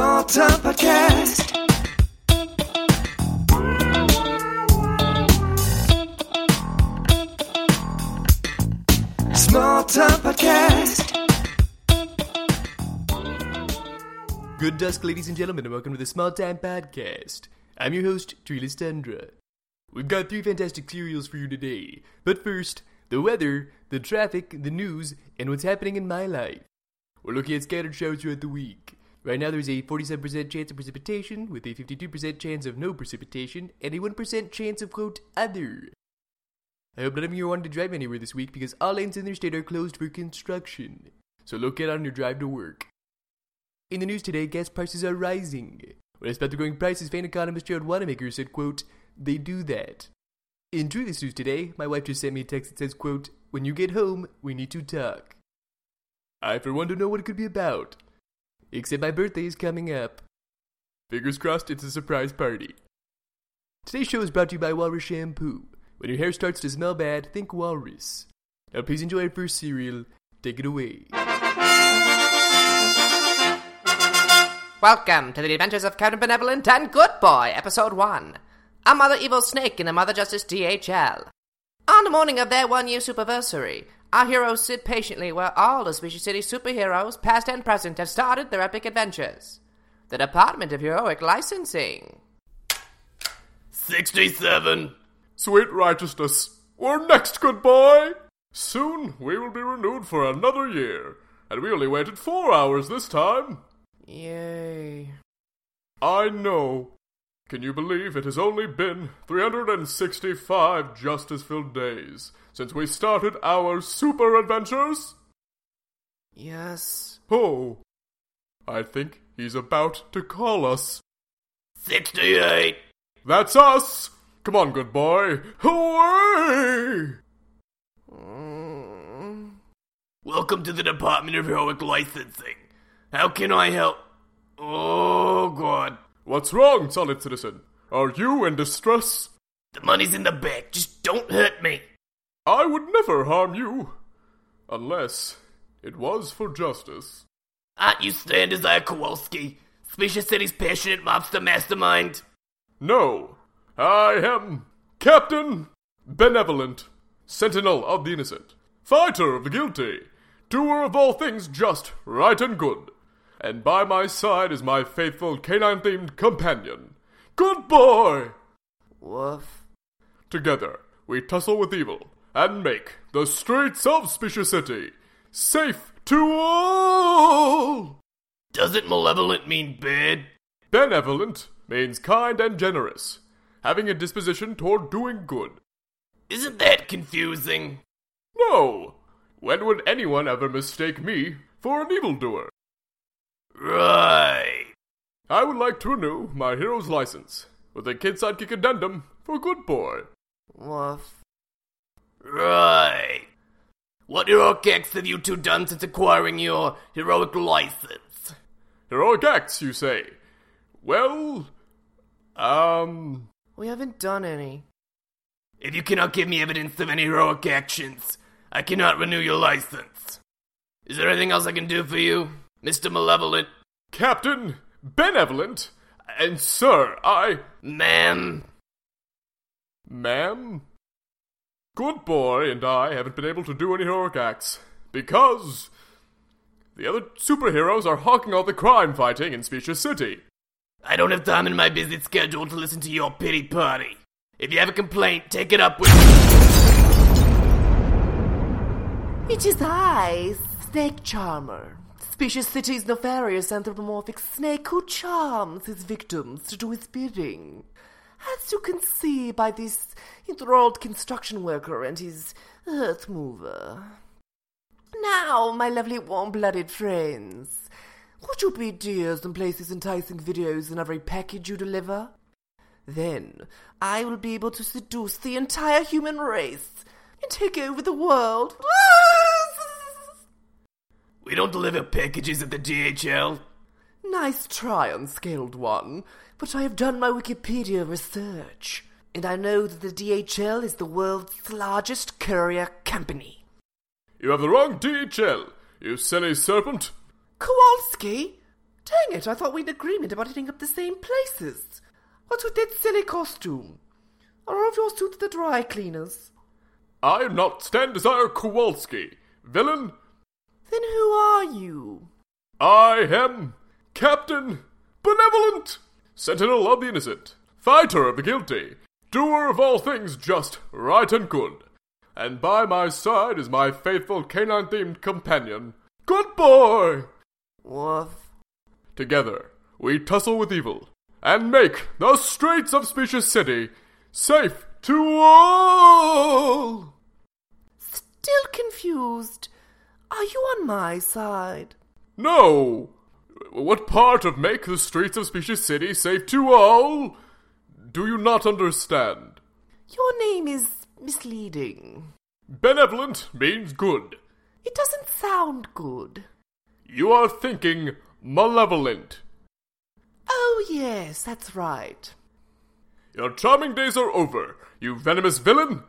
Small Time Podcast. Small Time Podcast. Good dusk, ladies and gentlemen, and welcome to the Small Time Podcast. I'm your host, Treelis Tundra. We've got three fantastic serials for you today. But first, the weather, the traffic, the news, and what's happening in my life. We're looking at scattered showers throughout the week. Right now, there's a 47% chance of precipitation, with a 52% chance of no precipitation, and a 1% chance of, quote, other. I hope none of you are wanting to drive anywhere this week because all lanes in their state are closed for construction. So look out on your drive to work. In the news today, gas prices are rising. When asked about the growing prices, famed economist Gerald Wanamaker said, quote, they do that. In Truthist News today, my wife just sent me a text that says, quote, when you get home, we need to talk. I, for one, don't know what it could be about. Except my birthday is coming up. Fingers crossed it's a surprise party. Today's show is brought to you by Walrus Shampoo. When your hair starts to smell bad, think Walrus. Now please enjoy our first cereal. Take it away. Welcome to the adventures of Captain Benevolent and Good Boy, Episode 1. A Mother Evil Snake and a Mother Justice DHL. On the morning of their one year superversary, our heroes sit patiently where all the Specious City superheroes, past and present, have started their epic adventures. The Department of Heroic Licensing. 67. Sweet righteousness. We're next, good boy. Soon we will be renewed for another year. And we only waited four hours this time. Yay. I know. Can you believe it has only been 365 justice filled days since we started our super adventures? Yes. Oh, I think he's about to call us. 68. That's us! Come on, good boy. Away! Mm. Welcome to the Department of Heroic Licensing. How can I help? Oh, God. What's wrong, solid citizen? Are you in distress? The money's in the bag. Just don't hurt me. I would never harm you. Unless it was for justice. Aren't you Stan Desire Kowalski, Specious City's passionate mobster mastermind? No, I am Captain Benevolent, Sentinel of the Innocent, Fighter of the Guilty, Doer of all things just, right, and good. And by my side is my faithful canine themed companion, Good Boy! Woof. Together, we tussle with evil and make the streets of Specious City safe to all! Doesn't malevolent mean bad? Benevolent means kind and generous, having a disposition toward doing good. Isn't that confusing? No! When would anyone ever mistake me for an evildoer? Right. I would like to renew my hero's license with a kid sidekick addendum for Good Boy. Woof. Right. What heroic acts have you two done since acquiring your heroic license? Heroic acts, you say? Well, um, We haven't done any. If you cannot give me evidence of any heroic actions, I cannot renew your license. Is there anything else I can do for you, Mr. Malevolent? Captain Benevolent, and sir, I. Ma'am? Ma'am? Good Boy and I haven't been able to do any heroic acts because the other superheroes are hawking all the crime fighting in Specious City. I don't have time in my busy schedule to listen to your pity party. If you have a complaint, take it up with. It is I, Snake Charmer, Specious City's nefarious anthropomorphic snake who charms his victims to do his bidding. As you can see by this enthralled construction worker and his earth mover. Now, my lovely warm blooded friends, would you be dears and place these enticing videos in every package you deliver? Then I will be able to seduce the entire human race and take over the world. We don't deliver packages at the DHL. Nice try, Unscaled One, but I have done my Wikipedia research, and I know that the DHL is the world's largest courier company. You have the wrong DHL, you silly serpent. Kowalski? Dang it, I thought we'd agreement about hitting up the same places. What's with that silly costume? Are all of your suits the dry cleaners? I am not Stan Desire Kowalski, villain. Then who are you? I am Captain Benevolent, Sentinel of the Innocent, Fighter of the Guilty, Doer of all things just, right, and good. And by my side is my faithful canine themed companion, Good Boy! Woof. Together, we tussle with evil and make the streets of Specious City safe to all! Still confused. Are you on my side? No! What part of make the streets of Specious City safe to all do you not understand? Your name is misleading. Benevolent means good. It doesn't sound good. You are thinking malevolent. Oh, yes, that's right. Your charming days are over, you venomous villain!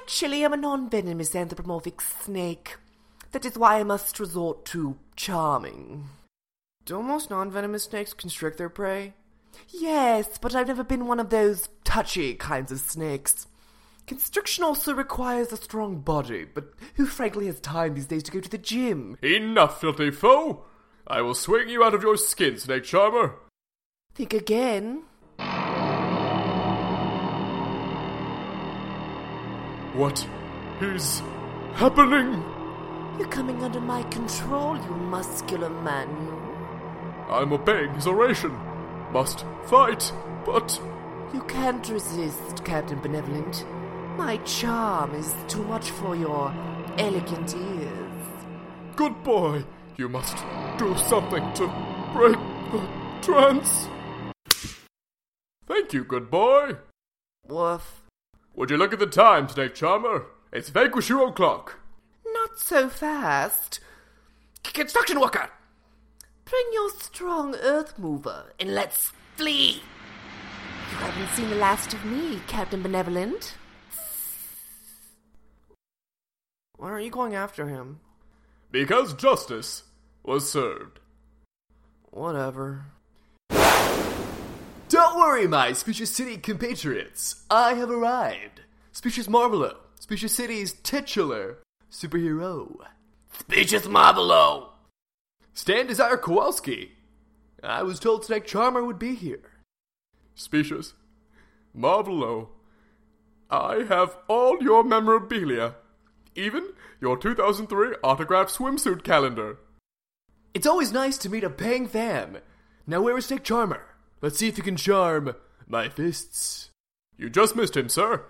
Actually, I'm a non venomous anthropomorphic snake. That is why I must resort to charming. Do most non venomous snakes constrict their prey? Yes, but I've never been one of those touchy kinds of snakes. Constriction also requires a strong body, but who frankly has time these days to go to the gym? Enough, filthy foe! I will swing you out of your skin, Snake Charmer! Think again. What is happening? You're coming under my control, you muscular man. I'm obeying his oration. Must fight, but You can't resist, Captain Benevolent. My charm is too much for your elegant ears. good boy, you must do something to break the trance. Thank you, good boy. Woof. Would you look at the time, Snake Charmer? It's vanquish o'clock. Not so fast. Construction worker! Bring your strong earth mover and let's flee. You haven't seen the last of me, Captain Benevolent. Why aren't you going after him? Because justice was served. Whatever. Don't worry, my Specious City compatriots. I have arrived. Specious Marvelo, Specious City's titular superhero. Specious Marvelo! Stan Desire Kowalski. I was told Snake Charmer would be here. Specious. Marvelo. I have all your memorabilia. Even your 2003 autographed swimsuit calendar. It's always nice to meet a paying fan. Now where is Snake Charmer? Let's see if you can charm my fists. You just missed him, sir.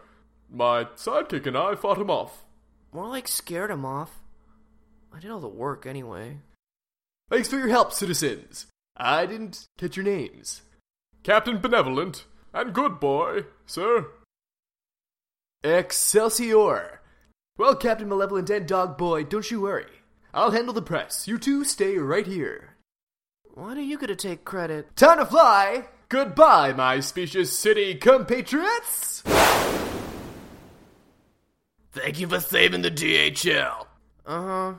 My sidekick and I fought him off. More like scared him off. I did all the work anyway. Thanks for your help, citizens. I didn't catch your names. Captain Benevolent and Good Boy, sir. Excelsior! Well, Captain Malevolent and Dog Boy, don't you worry. I'll handle the press. You two stay right here. Why do you to take credit? Time to fly! Goodbye, my Specious City compatriots! Thank you for saving the DHL. Uh huh.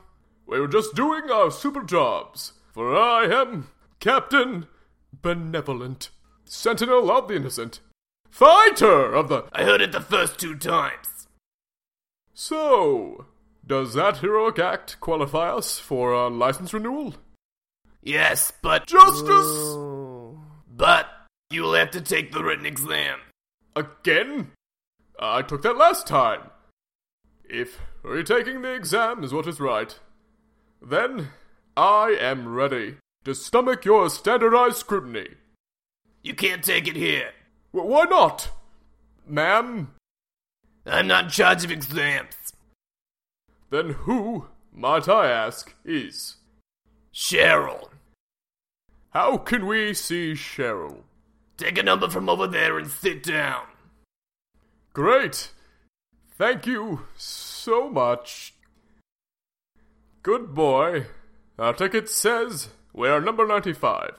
We were just doing our super jobs, for I am Captain Benevolent, Sentinel of the Innocent, Fighter of the. I heard it the first two times. So, does that heroic act qualify us for a license renewal? Yes, but. Justice! Oh. But you will have to take the written exam. Again? I took that last time. If retaking the exam is what is right, then I am ready to stomach your standardized scrutiny. You can't take it here. W- why not? Ma'am, I'm not in charge of exams. then who, might I ask, is? Cheryl, How can we see Cheryl? take a number from over there and sit down. Great! Thank you so much. Good boy. Our ticket says we're number 95.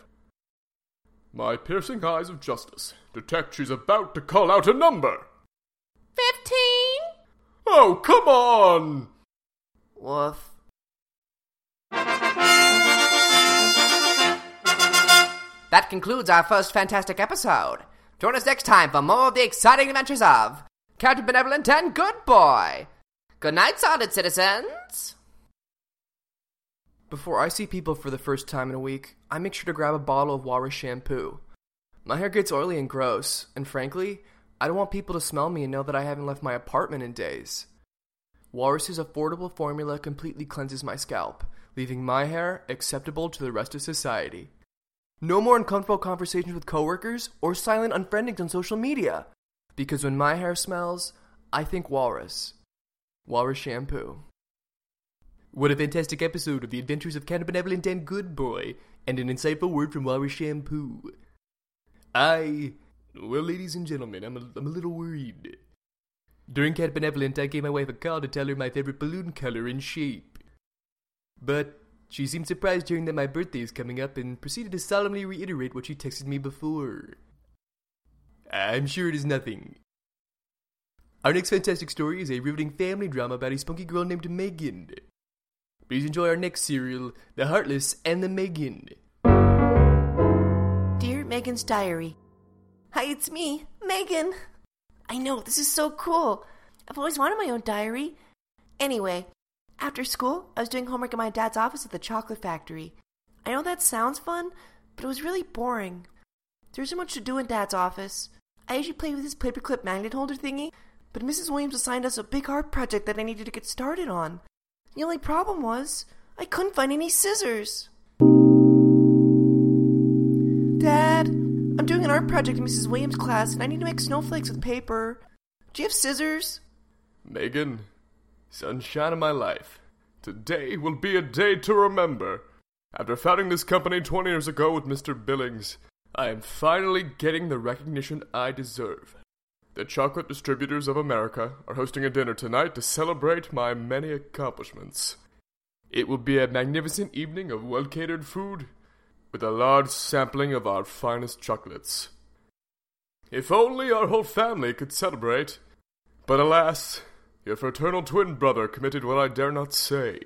My piercing eyes of justice detect she's about to call out a number. Fifteen? Oh, come on! Woof. that concludes our first fantastic episode. Join us next time for more of the exciting adventures of Captain Benevolent and Good Boy. Good night, solid citizens. Before I see people for the first time in a week, I make sure to grab a bottle of Walrus shampoo. My hair gets oily and gross, and frankly, I don't want people to smell me and know that I haven't left my apartment in days. Walrus's affordable formula completely cleanses my scalp, leaving my hair acceptable to the rest of society. No more uncomfortable conversations with coworkers or silent unfriendings on social media, because when my hair smells, I think walrus. Walrus shampoo. What a fantastic episode of the adventures of Captain Benevolent and Good Boy, and an insightful word from Walrus Shampoo. I. Well, ladies and gentlemen, I'm a, I'm a little worried. During Cat Benevolent, I gave my wife a call to tell her my favorite balloon color and shape. But she seemed surprised hearing that my birthday is coming up and proceeded to solemnly reiterate what she texted me before. I'm sure it is nothing. Our next fantastic story is a riveting family drama about a spunky girl named Megan. Please enjoy our next serial, The Heartless and the Megan. Dear Megan's Diary. Hi, it's me, Megan. I know, this is so cool. I've always wanted my own diary. Anyway, after school, I was doing homework in my dad's office at the chocolate factory. I know that sounds fun, but it was really boring. There wasn't much to do in dad's office. I usually play with this paperclip magnet holder thingy, but Mrs. Williams assigned us a big art project that I needed to get started on. The only problem was, I couldn't find any scissors. Dad, I'm doing an art project in Mrs. Williams' class and I need to make snowflakes with paper. Do you have scissors? Megan, sunshine of my life. Today will be a day to remember. After founding this company 20 years ago with Mr. Billings, I am finally getting the recognition I deserve. The Chocolate Distributors of America are hosting a dinner tonight to celebrate my many accomplishments. It will be a magnificent evening of well catered food with a large sampling of our finest chocolates. If only our whole family could celebrate. But alas, your fraternal twin brother committed what I dare not say.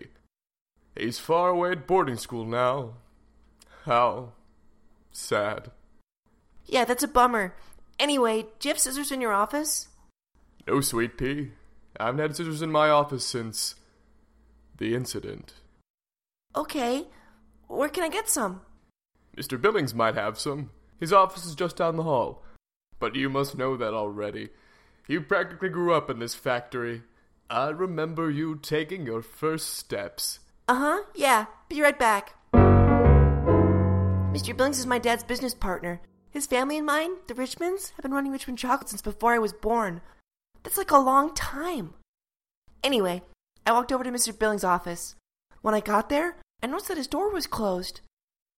He's far away at boarding school now. How sad. Yeah, that's a bummer. Anyway, do you have scissors in your office? No, sweet pea. I haven't had scissors in my office since the incident. Okay. Where can I get some? Mr. Billings might have some. His office is just down the hall. But you must know that already. You practically grew up in this factory. I remember you taking your first steps. Uh huh, yeah. Be right back. Mr. Billings is my dad's business partner. His family and mine, the Richmonds, have been running Richmond Chocolate since before I was born. That's like a long time. Anyway, I walked over to Mr. Billings' office. When I got there, I noticed that his door was closed.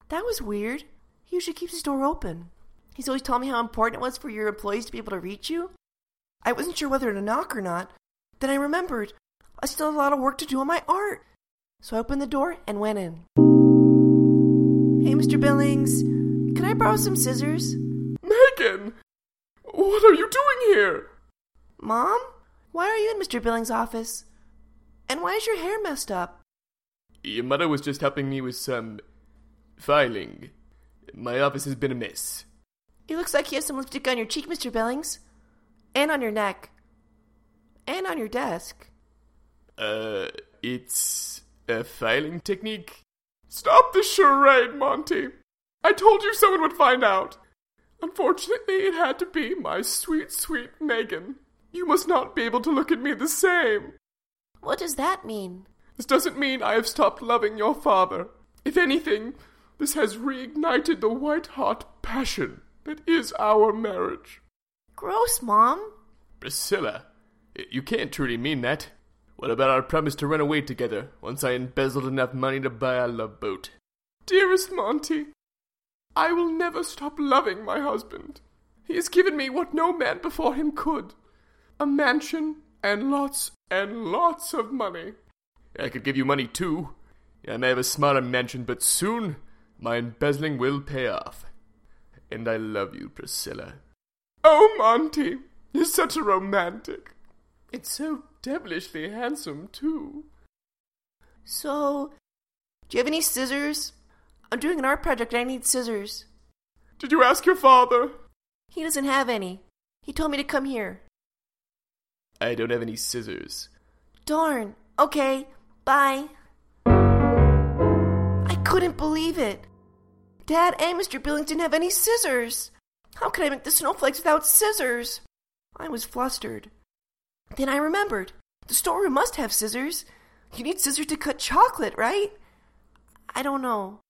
That was weird. He usually keeps his door open. He's always told me how important it was for your employees to be able to reach you. I wasn't sure whether to knock or not. Then I remembered I still had a lot of work to do on my art. So I opened the door and went in. Hey, Mr. Billings, can I borrow some scissors? Megan! What are you doing here? Mom? Why are you in Mr. Billings' office? And why is your hair messed up? Your mother was just helping me with some filing. My office has been a mess. It looks like you have some lipstick on your cheek, Mr. Billings. And on your neck. And on your desk. Uh, it's a filing technique? Stop the charade, Monty. I told you someone would find out. Unfortunately, it had to be my sweet, sweet Megan. You must not be able to look at me the same. What does that mean? This doesn't mean I have stopped loving your father. If anything, this has reignited the white hot passion that is our marriage. Gross, Mom. Priscilla, you can't truly mean that. What about our promise to run away together once I embezzled enough money to buy a love boat? Dearest Monty, I will never stop loving my husband. He has given me what no man before him could a mansion and lots and lots of money. I could give you money too. I may have a smaller mansion, but soon my embezzling will pay off. And I love you, Priscilla. Oh, Monty, you're such a romantic. It's so devilishly handsome, too. So, do you have any scissors? I'm doing an art project and I need scissors. Did you ask your father? He doesn't have any. He told me to come here. I don't have any scissors. Darn. Okay, bye. I couldn't believe it. Dad and Mr. Billings didn't have any scissors. How could I make the snowflakes without scissors? I was flustered. Then I remembered. The storeroom must have scissors. You need scissors to cut chocolate, right? I don't know.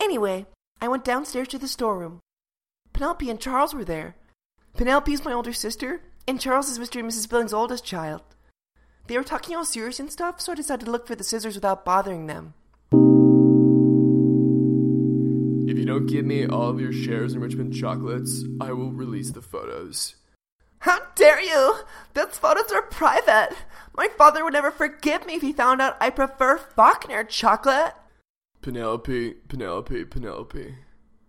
Anyway, I went downstairs to the storeroom. Penelope and Charles were there. Penelope is my older sister, and Charles is Mr. and Mrs. Billings' oldest child. They were talking all serious and stuff, so I decided to look for the scissors without bothering them. If you don't give me all of your shares in Richmond Chocolates, I will release the photos. How dare you! Those photos are private! My father would never forgive me if he found out I prefer Faulkner chocolate! Penelope, Penelope, Penelope.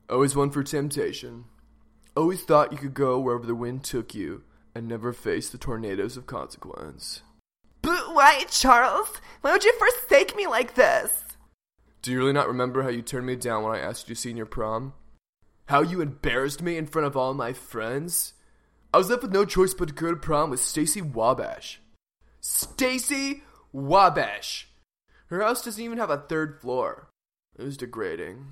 Always one for temptation. Always thought you could go wherever the wind took you and never face the tornadoes of consequence. But why, Charles? Why would you forsake me like this? Do you really not remember how you turned me down when I asked you to senior prom? How you embarrassed me in front of all my friends? I was left with no choice but to go to prom with Stacy Wabash. Stacy Wabash! Her house doesn't even have a third floor. It was degrading.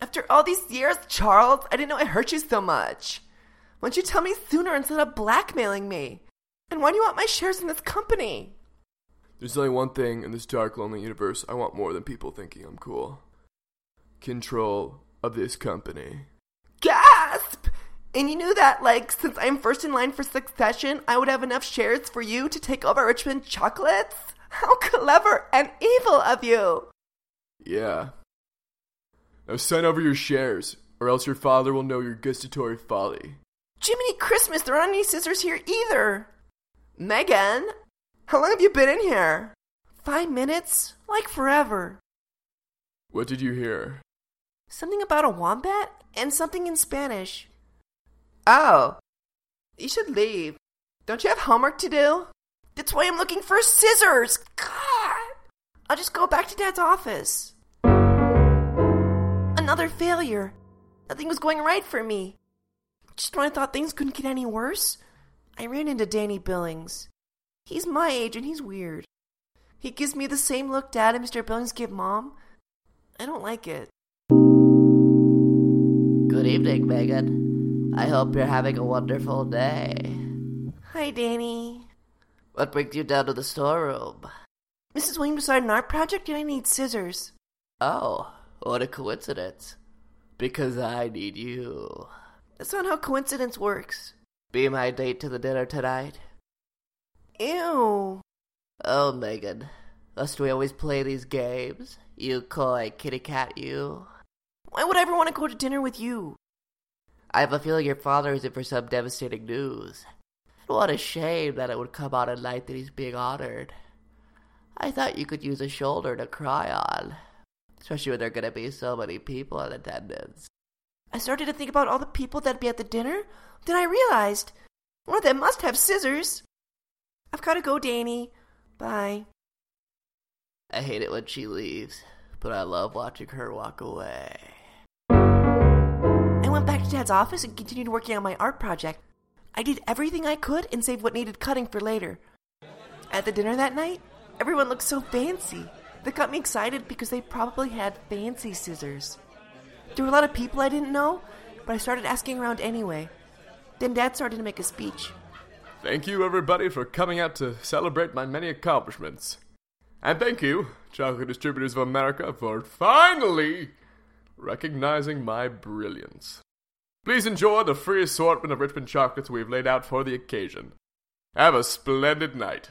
After all these years, Charles, I didn't know I hurt you so much. Why don't you tell me sooner instead of blackmailing me? And why do you want my shares in this company? There's only one thing in this dark, lonely universe I want more than people thinking I'm cool control of this company. Gasp! And you knew that, like, since I'm first in line for succession, I would have enough shares for you to take over Richmond Chocolates? How clever and evil of you! Yeah. Now sign over your shares, or else your father will know your gustatory folly. Jiminy Christmas, there aren't any scissors here either! Megan, how long have you been in here? Five minutes? Like forever. What did you hear? Something about a wombat and something in Spanish. Oh, you should leave. Don't you have homework to do? That's why I'm looking for scissors. God! I'll just go back to Dad's office. Another failure. Nothing was going right for me. Just when I thought things couldn't get any worse, I ran into Danny Billings. He's my age and he's weird. He gives me the same look Dad and Mr. Billings give Mom. I don't like it. Good evening, Megan. I hope you're having a wonderful day. Hi, Danny. What brings you down to the storeroom? Mrs. Williams decided an art project and I need scissors. Oh, what a coincidence. Because I need you. That's not how coincidence works. Be my date to the dinner tonight. Ew. Oh, Megan. Must we always play these games? You coy kitty cat, you. Why would I ever want to go to dinner with you? I have a feeling your father is in for some devastating news. What a shame that it would come on a night that he's being honored. I thought you could use a shoulder to cry on, especially when there are going to be so many people in attendance. I started to think about all the people that'd be at the dinner. Then I realized one of them must have scissors. I've got to go, Danny. Bye. I hate it when she leaves, but I love watching her walk away. I went back to Dad's office and continued working on my art project. I did everything I could and saved what needed cutting for later. At the dinner that night, everyone looked so fancy. That got me excited because they probably had fancy scissors. There were a lot of people I didn't know, but I started asking around anyway. Then Dad started to make a speech. Thank you, everybody, for coming out to celebrate my many accomplishments. And thank you, Chocolate Distributors of America, for finally recognizing my brilliance. Please enjoy the free assortment of Richmond chocolates we've laid out for the occasion. Have a splendid night.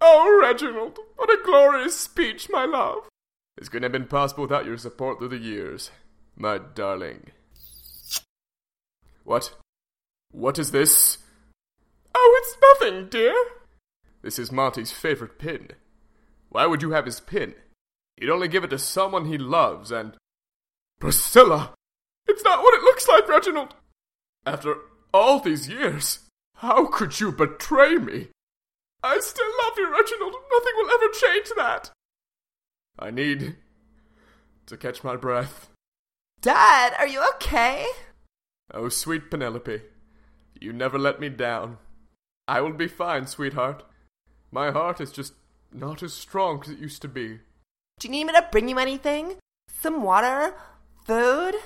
Oh, Reginald, what a glorious speech, my love. This couldn't have been possible without your support through the years, my darling. What? What is this? Oh, it's nothing, dear. This is Monty's favorite pin. Why would you have his pin? He'd only give it to someone he loves, and. Priscilla! It's not what it looks like, Reginald! After all these years, how could you betray me? I still love you, Reginald. Nothing will ever change that. I need to catch my breath. Dad, are you okay? Oh, sweet Penelope, you never let me down. I will be fine, sweetheart. My heart is just not as strong as it used to be. Do you need me to bring you anything? Some water? Food?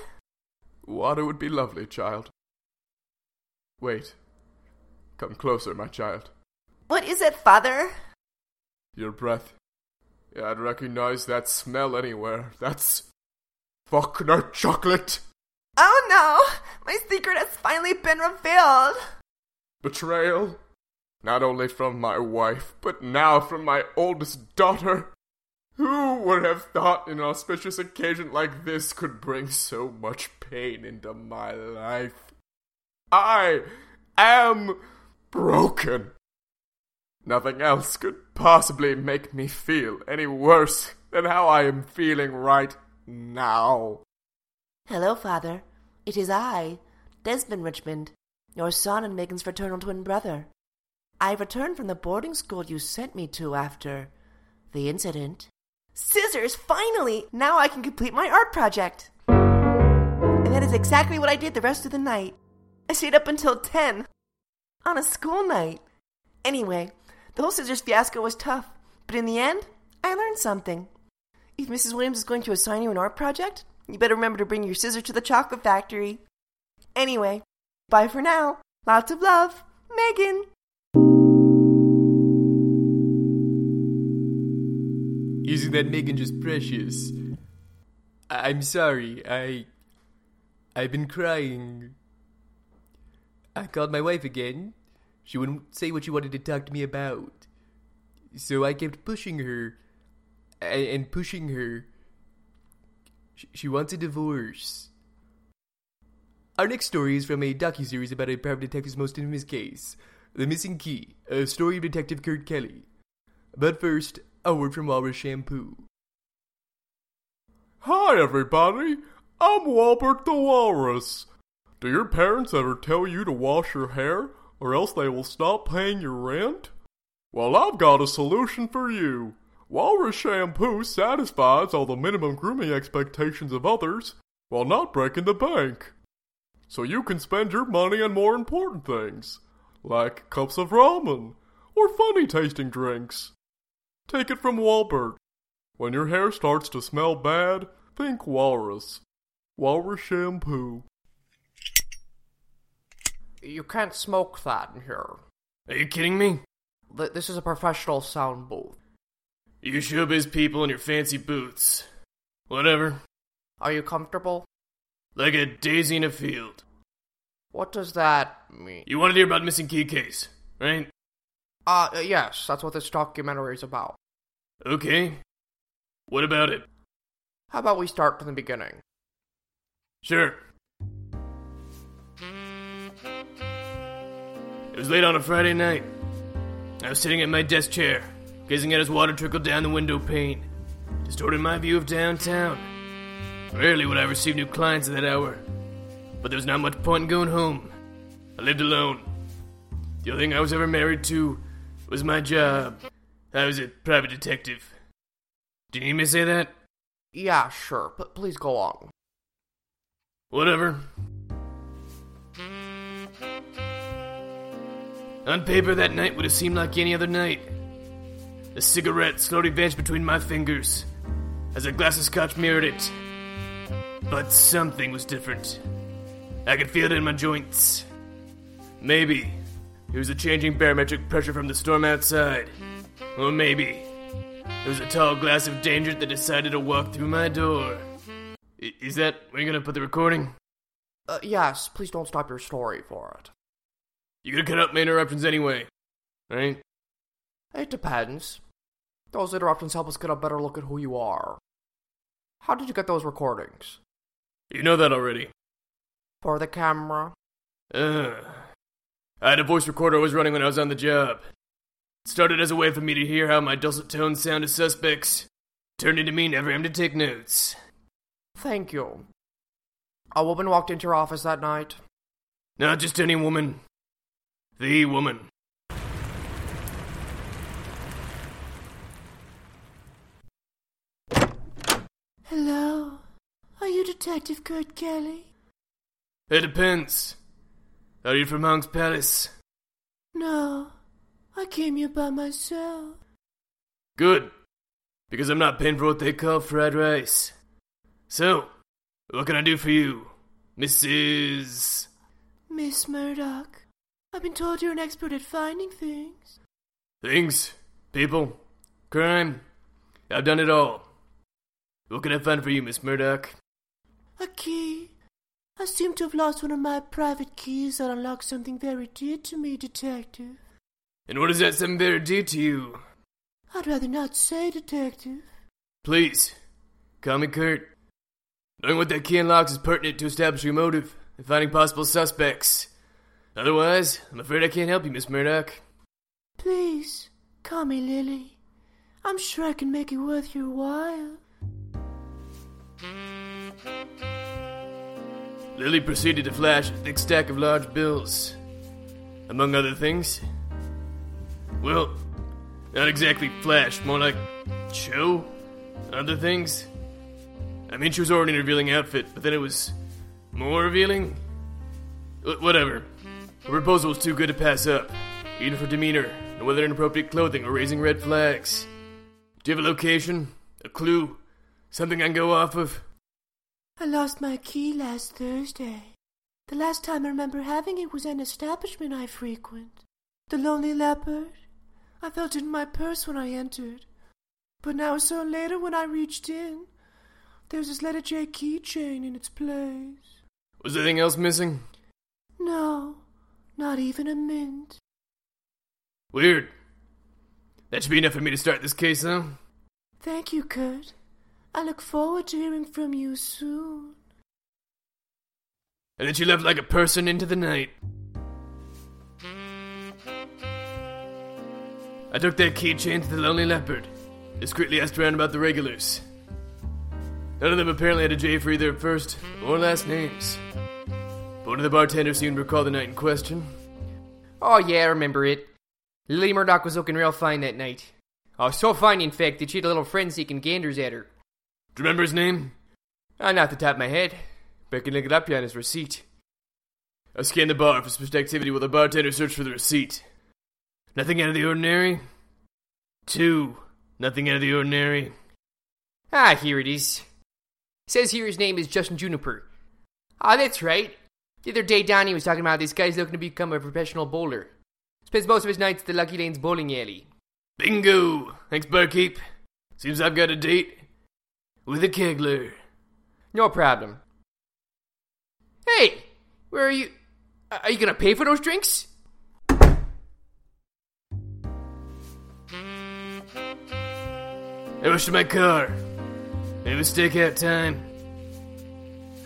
Water would be lovely, child. Wait. Come closer, my child. What is it, Father? Your breath. Yeah, I'd recognize that smell anywhere. That's Faulkner chocolate. Oh no! My secret has finally been revealed! Betrayal? Not only from my wife, but now from my oldest daughter. Who would have thought an auspicious occasion like this could bring so much pain into my life? I am broken. Nothing else could possibly make me feel any worse than how I am feeling right now. Hello, Father. It is I, Desmond Richmond, your son and Megan's fraternal twin brother. I returned from the boarding school you sent me to after the incident. Scissors, finally! Now I can complete my art project! And that is exactly what I did the rest of the night. I stayed up until 10 on a school night. Anyway, the whole scissors fiasco was tough, but in the end, I learned something. If Mrs. Williams is going to assign you an art project, you better remember to bring your scissors to the chocolate factory. Anyway, bye for now. Lots of love, Megan. Isn't that Megan just precious? I'm sorry, I. I've been crying. I called my wife again. She wouldn't say what she wanted to talk to me about. So I kept pushing her. And pushing her. Sh- She wants a divorce. Our next story is from a docu-series about a private detective's most infamous case, The Missing Key, a story of Detective Kurt Kelley. But first, a word from Walrus Shampoo. Hi, everybody. I'm Walbert the Walrus. Do your parents ever tell you to wash your hair, or else they will stop paying your rent? Well, I've got a solution for you. Walrus Shampoo satisfies all the minimum grooming expectations of others while not breaking the bank. So you can spend your money on more important things, like cups of ramen or funny tasting drinks. Take it from Walbert. When your hair starts to smell bad, think walrus. Walrus shampoo. You can't smoke that in here. Are you kidding me? Th- This is a professional sound booth. You showbiz people in your fancy boots. Whatever. Are you comfortable? Like a daisy in a field. What does that mean? You wanted to hear about missing key case, right? Uh, uh, yes, that's what this documentary is about. Okay. What about it? How about we start from the beginning? Sure. Was late on a Friday night. I was sitting at my desk chair, gazing at as water trickled down the window pane, distorting my view of downtown. Rarely would I receive new clients at that hour, but there was not much point in going home. I lived alone. The only thing I was ever married to was my job. I was a private detective. Do you need me to say that? Yeah, sure, but please go on. Whatever. On paper, that night would have seemed like any other night. A cigarette slowly vanished between my fingers as a glass of scotch mirrored it. But something was different. I could feel it in my joints. Maybe it was the changing barometric pressure from the storm outside. Or maybe it was a tall glass of danger that decided to walk through my door. I- Is that where you're gonna put the recording? Uh, yes, please don't stop your story for it. You gotta cut out my interruptions anyway, right? It depends. Those interruptions help us get a better look at who you are. How did you get those recordings? You know that already. For the camera? Ugh. I had a voice recorder I was running when I was on the job. It started as a way for me to hear how my dulcet tones sound to suspects. Turned into me never having to take notes. Thank you. A woman walked into your office that night. Not just any woman. The woman. Hello? Are you Detective Kurt Kelley? It depends. Are you from Monk's Palace? No, I came here by myself. Good. Because I'm not paying for what they call fried rice. So, what can I do for you, Mrs. Miss Murdoch, I've been told you're an expert at finding things. Things? People? Crime? I've done it all. What can I find for you, Miss Murdoch? A key. I seem to have lost one of my private keys that unlocks something very dear to me, Detective. And what does that something better do to you? I'd rather not say, Detective. Please, call me Kurt. Knowing what that key unlocks is pertinent to establishing your motive and finding possible suspects. Otherwise, I'm afraid I can't help you, Miss Murdoch. Please, call me Lily. I'm sure I can make it worth your while. Lily proceeded to flash a thick stack of large bills. Among other things. Well, not exactly flash, more like show other things. I mean, she was already in a revealing outfit, but then it was more revealing? Wh- whatever. Her proposal was too good to pass up, even for demeanor and whether inappropriate clothing or raising red flags. Do you have a location? A clue? Something I can go off of? I lost my key last Thursday. The last time I remember having it was at an establishment I frequent. The Lonely Leopard. I felt it in my purse when I entered. But now so later when I reached in, there was this letter J keychain in its place. Was anything else missing? No, not even a mint. Weird. That should be enough for me to start this case, huh? Thank you, Kurt. I look forward to hearing from you soon. And then she left like a person into the night. I took that keychain to the Lonely Leopard, discreetly asked around about the regulars. None of them apparently had a J for either first or last names. One of the bartenders seemed to recall the night in question. Oh, yeah, I remember it. Lily Murdoch was looking real fine that night. Oh, so fine, in fact, that she had a little friend seeking ganders at her. Do you remember his name? Uh, not the top of my head, but I can look it up here on his receipt. I scanned the bar for suspicious activity while the bartender searched for the receipt. Nothing out of the ordinary. Two. Nothing out of the ordinary. Ah, here it is. Says here his name is Justin Juniper. Ah, that's right. The other day, Donnie was talking about this guy's looking to become a professional bowler. Spends most of his nights at the Lucky Lanes bowling alley. Bingo! Thanks, barkeep. Seems I've got a date with a kegler. No problem. Hey, where are you? Uh, are you gonna pay for those drinks? I rushed to my car. It was stakeout time.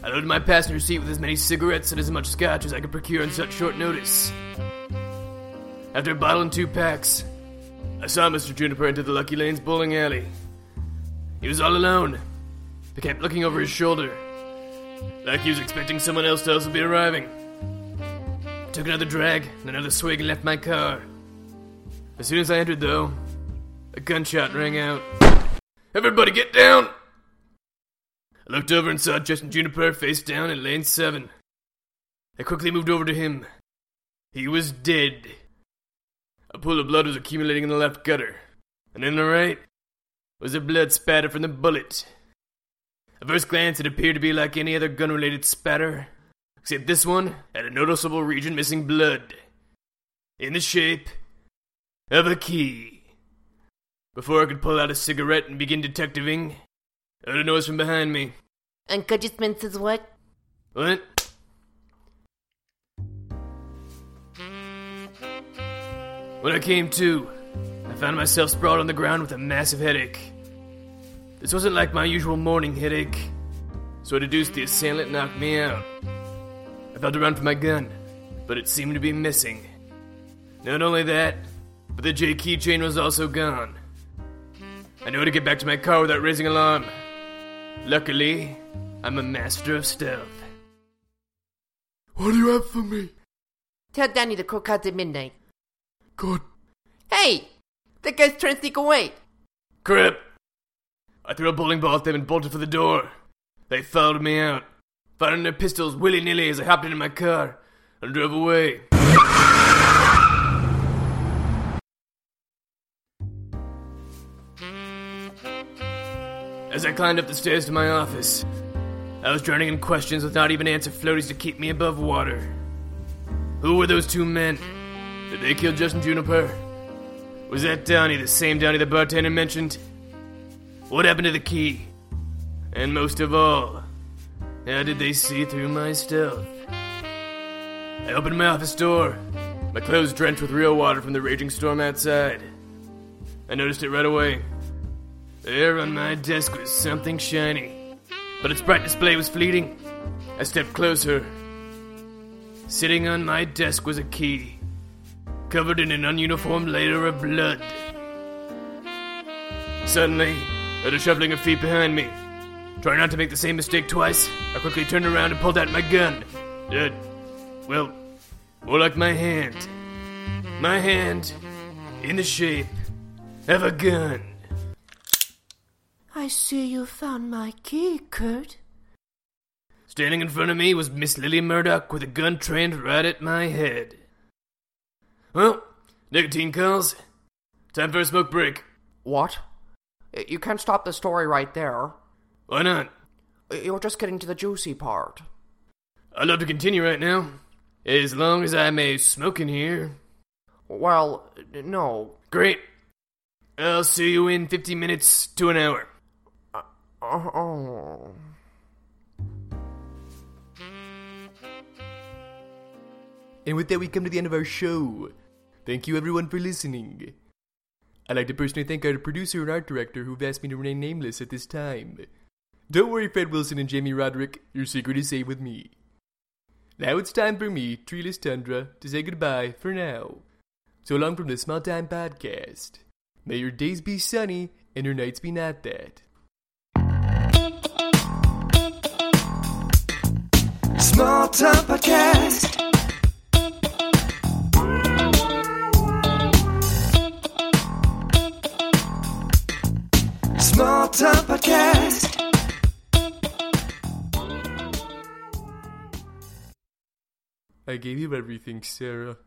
I loaded my passenger seat with as many cigarettes and as much scotch as I could procure on such short notice. After a bottle and two packs, I saw Mr. Juniper enter the Lucky Lanes bowling alley. He was all alone, but kept looking over his shoulder, like he was expecting someone else to also be arriving. I took another drag and another swig and left my car. As soon as I entered, though, a gunshot rang out. Everybody get down! I looked over and saw Justin Juniper face down in lane 7. I quickly moved over to him. He was dead. A pool of blood was accumulating in the left gutter, and in the right was a blood spatter from the bullet. At first glance, it appeared to be like any other gun related spatter, except this one had a noticeable region missing blood. In the shape of a key. Before I could pull out a cigarette and begin detectiving, I heard a noise from behind me. Encouragement says what? What? When I came to, I found myself sprawled on the ground with a massive headache. This wasn't like my usual morning headache, so I deduced the assailant knocked me out. I felt around for my gun, but it seemed to be missing. Not only that, but the J keychain was also gone. I knew how to get back to my car without raising alarm. Luckily, I'm a master of stealth. What do you have for me? Tell Danny to cook out at midnight. Good. Hey! That guy's trying to sneak away. Crap! I threw a bowling ball at them and bolted for the door. They followed me out, firing their pistols willy nilly as I hopped into my car and drove away. As I climbed up the stairs to my office, I was drowning in questions with not even answer floaties to keep me above water. Who were those two men? Did they kill Justin Juniper? Was that Donnie the same Donnie the bartender mentioned? What happened to the key? And most of all, how did they see through my stealth? I opened my office door, my clothes drenched with real water from the raging storm outside. I noticed it right away. There on my desk was something shiny, but its bright display was fleeting. I stepped closer. Sitting on my desk was a key, covered in an ununiformed layer of blood. Suddenly, I heard a shuffling of feet behind me. Trying not to make the same mistake twice, I quickly turned around and pulled out my gun. Uh, well, more like my hand. My hand in the shape of a gun. I see you found my key, Kurt. Standing in front of me was Miss Lily Murdoch with a gun trained right at my head. Well, nicotine calls. Time for a smoke break. What? You can't stop the story right there. Why not? You're just getting to the juicy part. I'd love to continue right now. As long as I may smoke in here. Well, no. Great. I'll see you in 50 minutes to an hour. Oh. And with that, we come to the end of our show. Thank you everyone for listening. I'd like to personally thank our producer and art director who've asked me to remain nameless at this time. Don't worry, Fred Wilson and Jamie Roderick, your secret is safe with me. Now it's time for me, Treelis Tundra, to say goodbye for now. So long from the Small Time Podcast. May your days be sunny and your nights be not that. Small Time Podcast. Small Time Podcast. I gave you everything, Sarah.